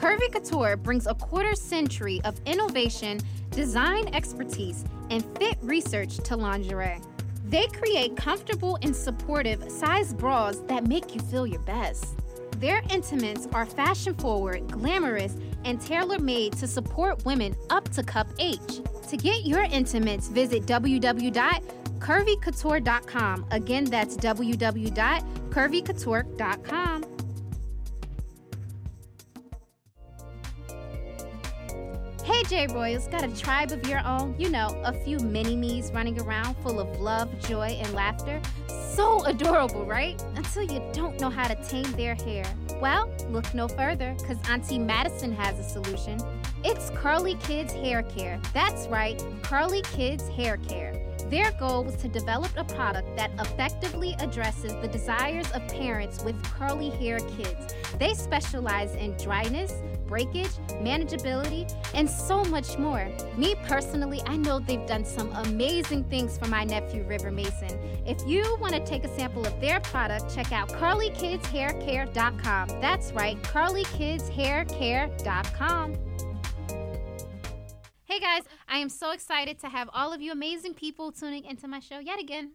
Curvy Couture brings a quarter century of innovation, design expertise, and fit research to lingerie. They create comfortable and supportive size bras that make you feel your best. Their intimates are fashion forward, glamorous, and tailor made to support women up to cup H. To get your intimates, visit www.curvycouture.com. Again, that's www.curvycouture.com. Hey J Royals, got a tribe of your own? You know, a few mini me's running around full of love, joy, and laughter. So adorable, right? Until you don't know how to tame their hair. Well, look no further, because Auntie Madison has a solution. It's Curly Kids Hair Care. That's right, Curly Kids Hair Care. Their goal was to develop a product that effectively addresses the desires of parents with curly hair kids. They specialize in dryness, breakage, manageability, and so much more. Me personally, I know they've done some amazing things for my nephew River Mason. If you want to take a sample of their product, check out curlykidshaircare.com. That's right, curlykidshaircare.com. Hey guys, I am so excited to have all of you amazing people tuning into my show yet again.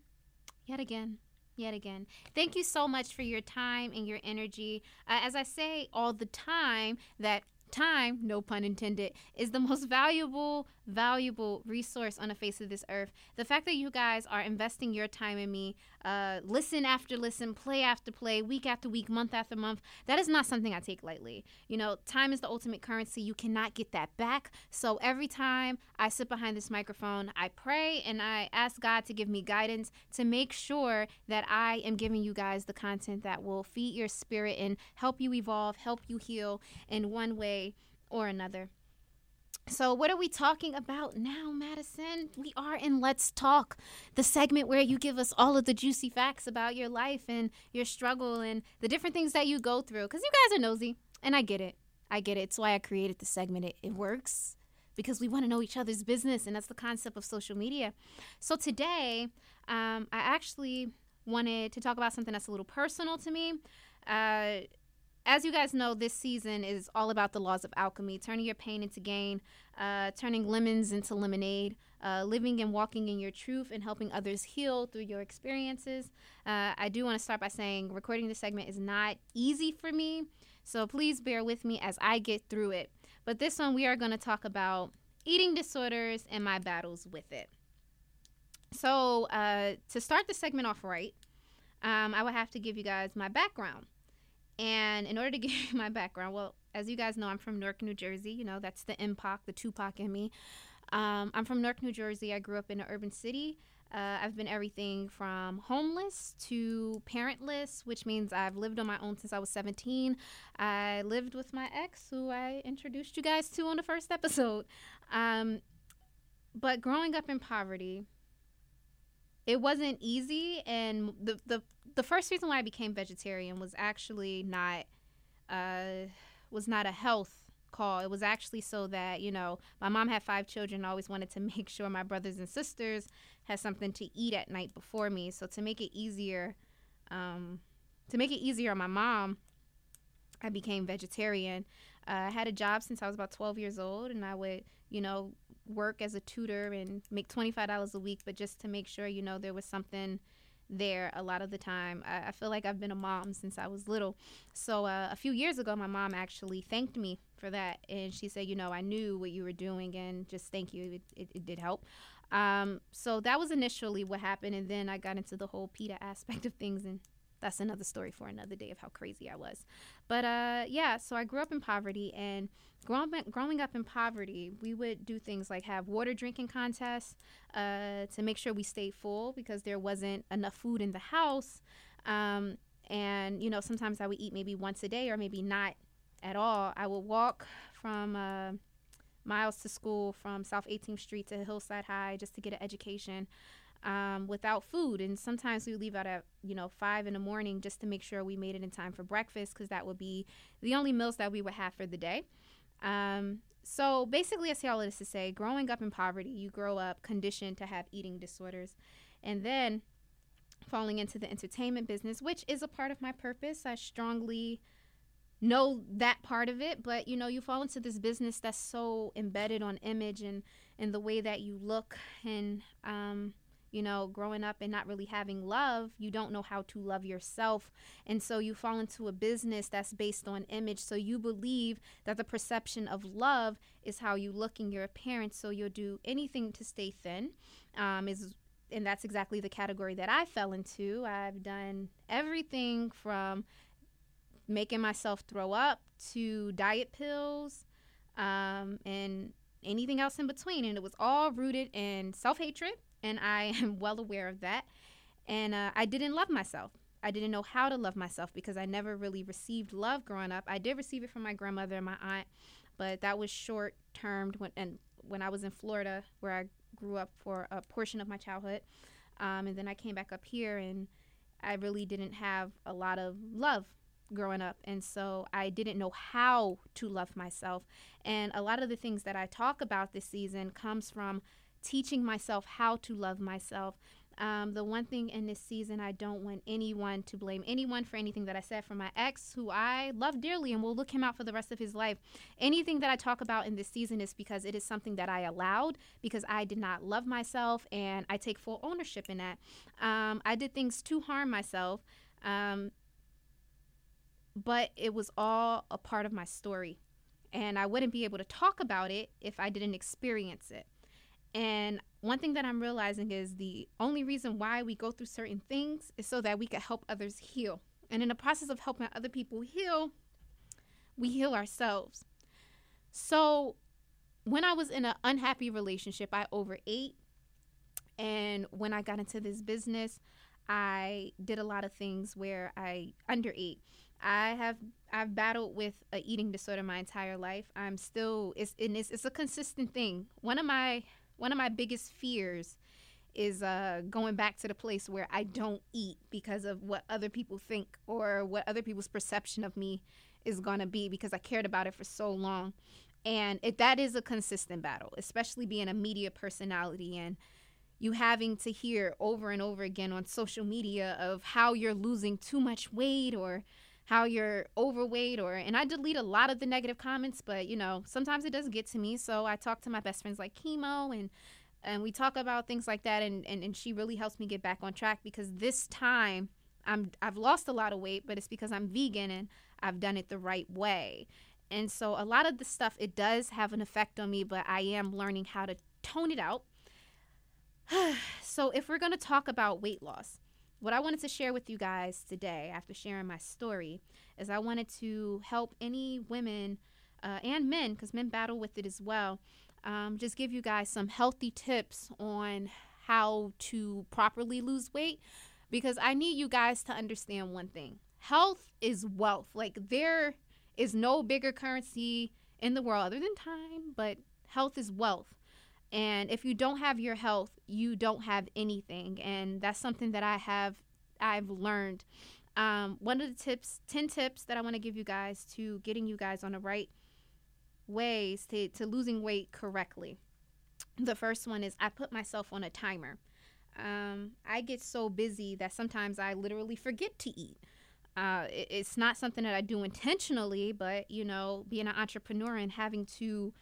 Yet again. Yet again. Thank you so much for your time and your energy. Uh, as I say all the time, that time, no pun intended, is the most valuable, valuable resource on the face of this earth. The fact that you guys are investing your time in me, uh, listen after listen, play after play, week after week, month after month, that is not something I take lightly. You know, time is the ultimate currency. You cannot get that back. So every time I sit behind this microphone, I pray and I ask God to give me guidance to make sure that I am giving you guys the content that will feed your spirit and help you evolve, help you heal in one way or another. So, what are we talking about now, Madison? We are in Let's Talk, the segment where you give us all of the juicy facts about your life and your struggle and the different things that you go through. Because you guys are nosy, and I get it. I get it. It's why I created the segment. It, it works because we want to know each other's business, and that's the concept of social media. So, today, um, I actually wanted to talk about something that's a little personal to me. Uh, as you guys know, this season is all about the laws of alchemy, turning your pain into gain, uh, turning lemons into lemonade, uh, living and walking in your truth, and helping others heal through your experiences. Uh, I do want to start by saying recording this segment is not easy for me, so please bear with me as I get through it. But this one, we are going to talk about eating disorders and my battles with it. So, uh, to start the segment off right, um, I would have to give you guys my background. And in order to give you my background, well, as you guys know, I'm from Newark, New Jersey. You know, that's the MPOC, the Tupac in me. Um, I'm from Newark, New Jersey. I grew up in an urban city. Uh, I've been everything from homeless to parentless, which means I've lived on my own since I was 17. I lived with my ex, who I introduced you guys to on the first episode. Um, but growing up in poverty, it wasn't easy and the, the the first reason why I became vegetarian was actually not uh was not a health call. It was actually so that, you know, my mom had five children, always wanted to make sure my brothers and sisters had something to eat at night before me. So to make it easier um to make it easier on my mom, I became vegetarian. Uh, I had a job since I was about 12 years old, and I would, you know, work as a tutor and make $25 a week, but just to make sure, you know, there was something there a lot of the time. I, I feel like I've been a mom since I was little. So uh, a few years ago, my mom actually thanked me for that. And she said, you know, I knew what you were doing and just thank you. It, it, it did help. Um, so that was initially what happened. And then I got into the whole PETA aspect of things and that's another story for another day of how crazy I was. But uh, yeah, so I grew up in poverty, and growing up, growing up in poverty, we would do things like have water drinking contests uh, to make sure we stayed full because there wasn't enough food in the house. Um, and you know, sometimes I would eat maybe once a day or maybe not at all. I would walk from uh, miles to school from South 18th Street to Hillside High just to get an education um, without food. And sometimes we would leave out at, you know, five in the morning just to make sure we made it in time for breakfast because that would be the only meals that we would have for the day. Um, so basically, I say all this to say growing up in poverty, you grow up conditioned to have eating disorders. And then falling into the entertainment business, which is a part of my purpose. I strongly know that part of it but you know you fall into this business that's so embedded on image and and the way that you look and um you know growing up and not really having love you don't know how to love yourself and so you fall into a business that's based on image so you believe that the perception of love is how you look in your appearance so you'll do anything to stay thin um, is and that's exactly the category that I fell into. I've done everything from making myself throw up to diet pills um, and anything else in between. And it was all rooted in self hatred. And I am well aware of that. And uh, I didn't love myself. I didn't know how to love myself because I never really received love growing up. I did receive it from my grandmother and my aunt, but that was short termed when and when I was in Florida where I grew up for a portion of my childhood. Um, and then I came back up here and I really didn't have a lot of love growing up and so i didn't know how to love myself and a lot of the things that i talk about this season comes from teaching myself how to love myself um, the one thing in this season i don't want anyone to blame anyone for anything that i said from my ex who i love dearly and will look him out for the rest of his life anything that i talk about in this season is because it is something that i allowed because i did not love myself and i take full ownership in that um, i did things to harm myself um, but it was all a part of my story. And I wouldn't be able to talk about it if I didn't experience it. And one thing that I'm realizing is the only reason why we go through certain things is so that we can help others heal. And in the process of helping other people heal, we heal ourselves. So when I was in an unhappy relationship, I overate. And when I got into this business, I did a lot of things where I underate. I have I've battled with a eating disorder my entire life. I'm still it's it's, it's a consistent thing. One of my one of my biggest fears is uh, going back to the place where I don't eat because of what other people think or what other people's perception of me is going to be because I cared about it for so long. And it, that is a consistent battle, especially being a media personality and you having to hear over and over again on social media of how you're losing too much weight or how you're overweight or and I delete a lot of the negative comments, but you know, sometimes it does get to me. So I talk to my best friends like chemo and and we talk about things like that and, and, and she really helps me get back on track because this time I'm I've lost a lot of weight, but it's because I'm vegan and I've done it the right way. And so a lot of the stuff it does have an effect on me, but I am learning how to tone it out. so if we're going to talk about weight loss, what I wanted to share with you guys today, after sharing my story, is I wanted to help any women uh, and men, because men battle with it as well, um, just give you guys some healthy tips on how to properly lose weight. Because I need you guys to understand one thing health is wealth. Like, there is no bigger currency in the world other than time, but health is wealth. And if you don't have your health, you don't have anything. And that's something that I have I've learned. Um, one of the tips, 10 tips that I want to give you guys to getting you guys on the right ways to, to losing weight correctly. The first one is I put myself on a timer. Um, I get so busy that sometimes I literally forget to eat. Uh, it, it's not something that I do intentionally, but you know, being an entrepreneur and having to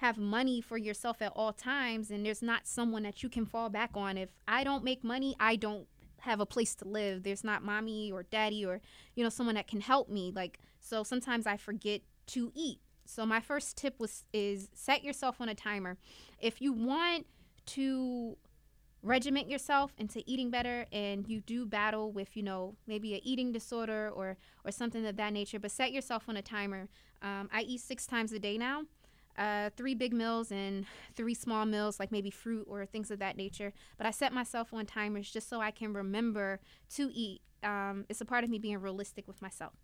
have money for yourself at all times and there's not someone that you can fall back on. If i don't make money i don't have a place to live. There's not mommy or daddy or you know someone that can help me. Like so sometimes i forget to eat. So my first tip was is set yourself on a timer. If you want to regiment yourself into eating better and you do battle with you know maybe a eating disorder or or something of that nature but set yourself on a timer. Um, i eat six times a day now uh, three big meals and three small meals, like maybe fruit or things of that nature. But I set myself on timers just so I can remember to eat. Um, it's a part of me being realistic with myself.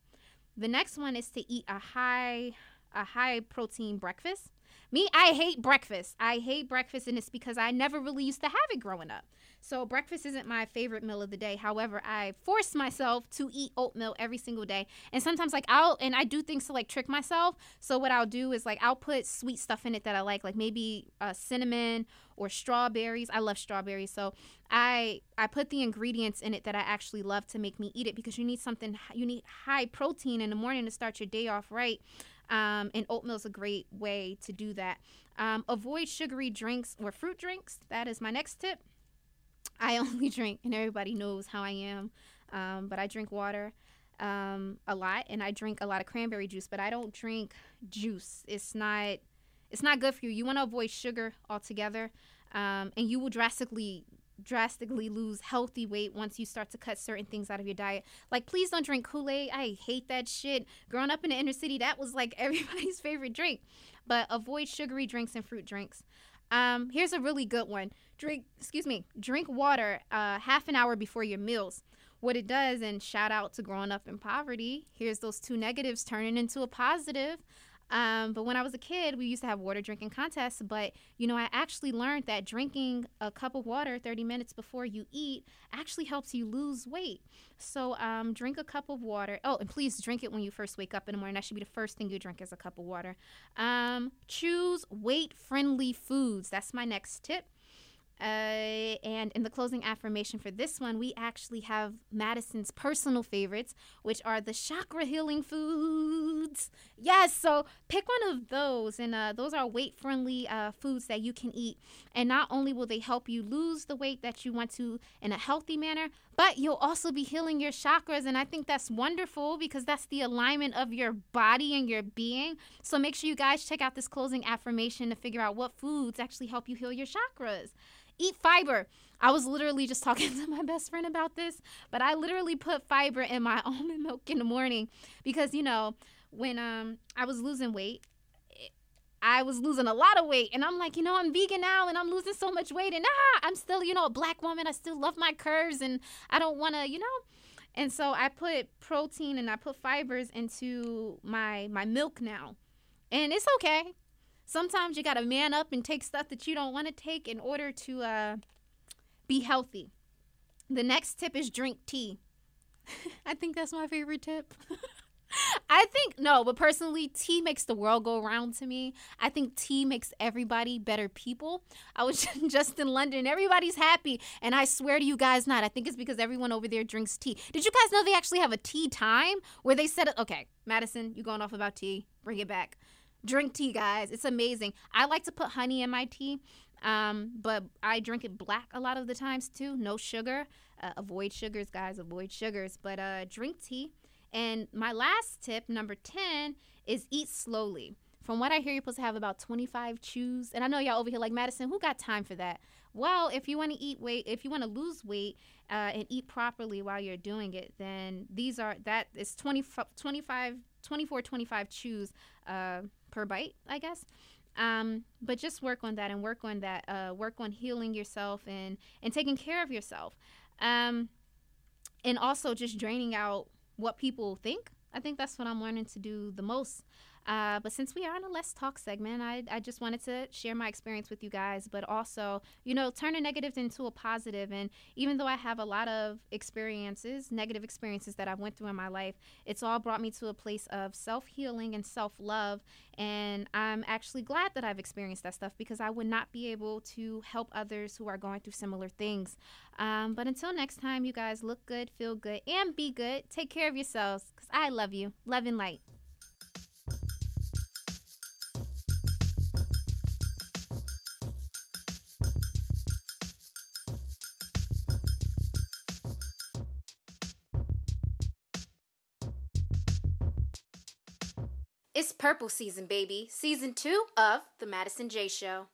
The next one is to eat a high a high protein breakfast. Me, I hate breakfast. I hate breakfast, and it's because I never really used to have it growing up. So breakfast isn't my favorite meal of the day. However, I force myself to eat oatmeal every single day. And sometimes like I'll and I do things to like trick myself. So what I'll do is like I'll put sweet stuff in it that I like, like maybe uh, cinnamon or strawberries. I love strawberries. So I I put the ingredients in it that I actually love to make me eat it because you need something you need high protein in the morning to start your day off right. Um, and oatmeal is a great way to do that. Um, avoid sugary drinks or fruit drinks. That is my next tip. I only drink, and everybody knows how I am, um, but I drink water um, a lot, and I drink a lot of cranberry juice. But I don't drink juice. It's not. It's not good for you. You want to avoid sugar altogether, um, and you will drastically drastically lose healthy weight once you start to cut certain things out of your diet. Like, please don't drink Kool Aid. I hate that shit. Growing up in the inner city, that was like everybody's favorite drink. But avoid sugary drinks and fruit drinks. Um, here's a really good one. Drink, excuse me, drink water uh, half an hour before your meals. What it does, and shout out to growing up in poverty. Here's those two negatives turning into a positive. Um, but when I was a kid, we used to have water drinking contests. But, you know, I actually learned that drinking a cup of water 30 minutes before you eat actually helps you lose weight. So um, drink a cup of water. Oh, and please drink it when you first wake up in the morning. That should be the first thing you drink is a cup of water. Um, choose weight friendly foods. That's my next tip. Uh, and in the closing affirmation for this one, we actually have Madison's personal favorites, which are the chakra healing foods. Yes, so pick one of those, and uh, those are weight friendly uh, foods that you can eat. And not only will they help you lose the weight that you want to in a healthy manner, but you'll also be healing your chakras. And I think that's wonderful because that's the alignment of your body and your being. So make sure you guys check out this closing affirmation to figure out what foods actually help you heal your chakras eat fiber. I was literally just talking to my best friend about this, but I literally put fiber in my almond milk in the morning because you know when um I was losing weight, I was losing a lot of weight, and I'm like, you know, I'm vegan now, and I'm losing so much weight, and ah, I'm still, you know, a black woman. I still love my curves, and I don't want to, you know. And so I put protein and I put fibers into my my milk now, and it's okay sometimes you got to man up and take stuff that you don't want to take in order to uh, be healthy. The next tip is drink tea. I think that's my favorite tip. I think no, but personally, tea makes the world go around to me. I think tea makes everybody better people. I was just in London, everybody's happy, and I swear to you guys, not. I think it's because everyone over there drinks tea. Did you guys know they actually have a tea time where they said, "Okay, Madison, you going off about tea? Bring it back." drink tea, guys. It's amazing. I like to put honey in my tea, um, but I drink it black a lot of the times too. No sugar. Uh, avoid sugars, guys. Avoid sugars. But uh, drink tea. And my last tip, number 10, is eat slowly. From what I hear, you're supposed to have about 25 chews. And I know y'all over here like, Madison, who got time for that? Well, if you want to eat weight, if you want to lose weight uh, and eat properly while you're doing it, then these are, that is 20, 25, 24, 25 chews uh, per bite, I guess. Um, but just work on that and work on that. Uh, work on healing yourself and and taking care of yourself. Um, and also just draining out what people think. I think that's what I'm learning to do the most uh, but since we are in a Let's Talk segment, I, I just wanted to share my experience with you guys, but also, you know, turn a negative into a positive. And even though I have a lot of experiences, negative experiences that I've went through in my life, it's all brought me to a place of self healing and self love. And I'm actually glad that I've experienced that stuff because I would not be able to help others who are going through similar things. Um, but until next time, you guys look good, feel good, and be good. Take care of yourselves because I love you. Love and light. Purple season, baby. Season two of The Madison Jaye Show.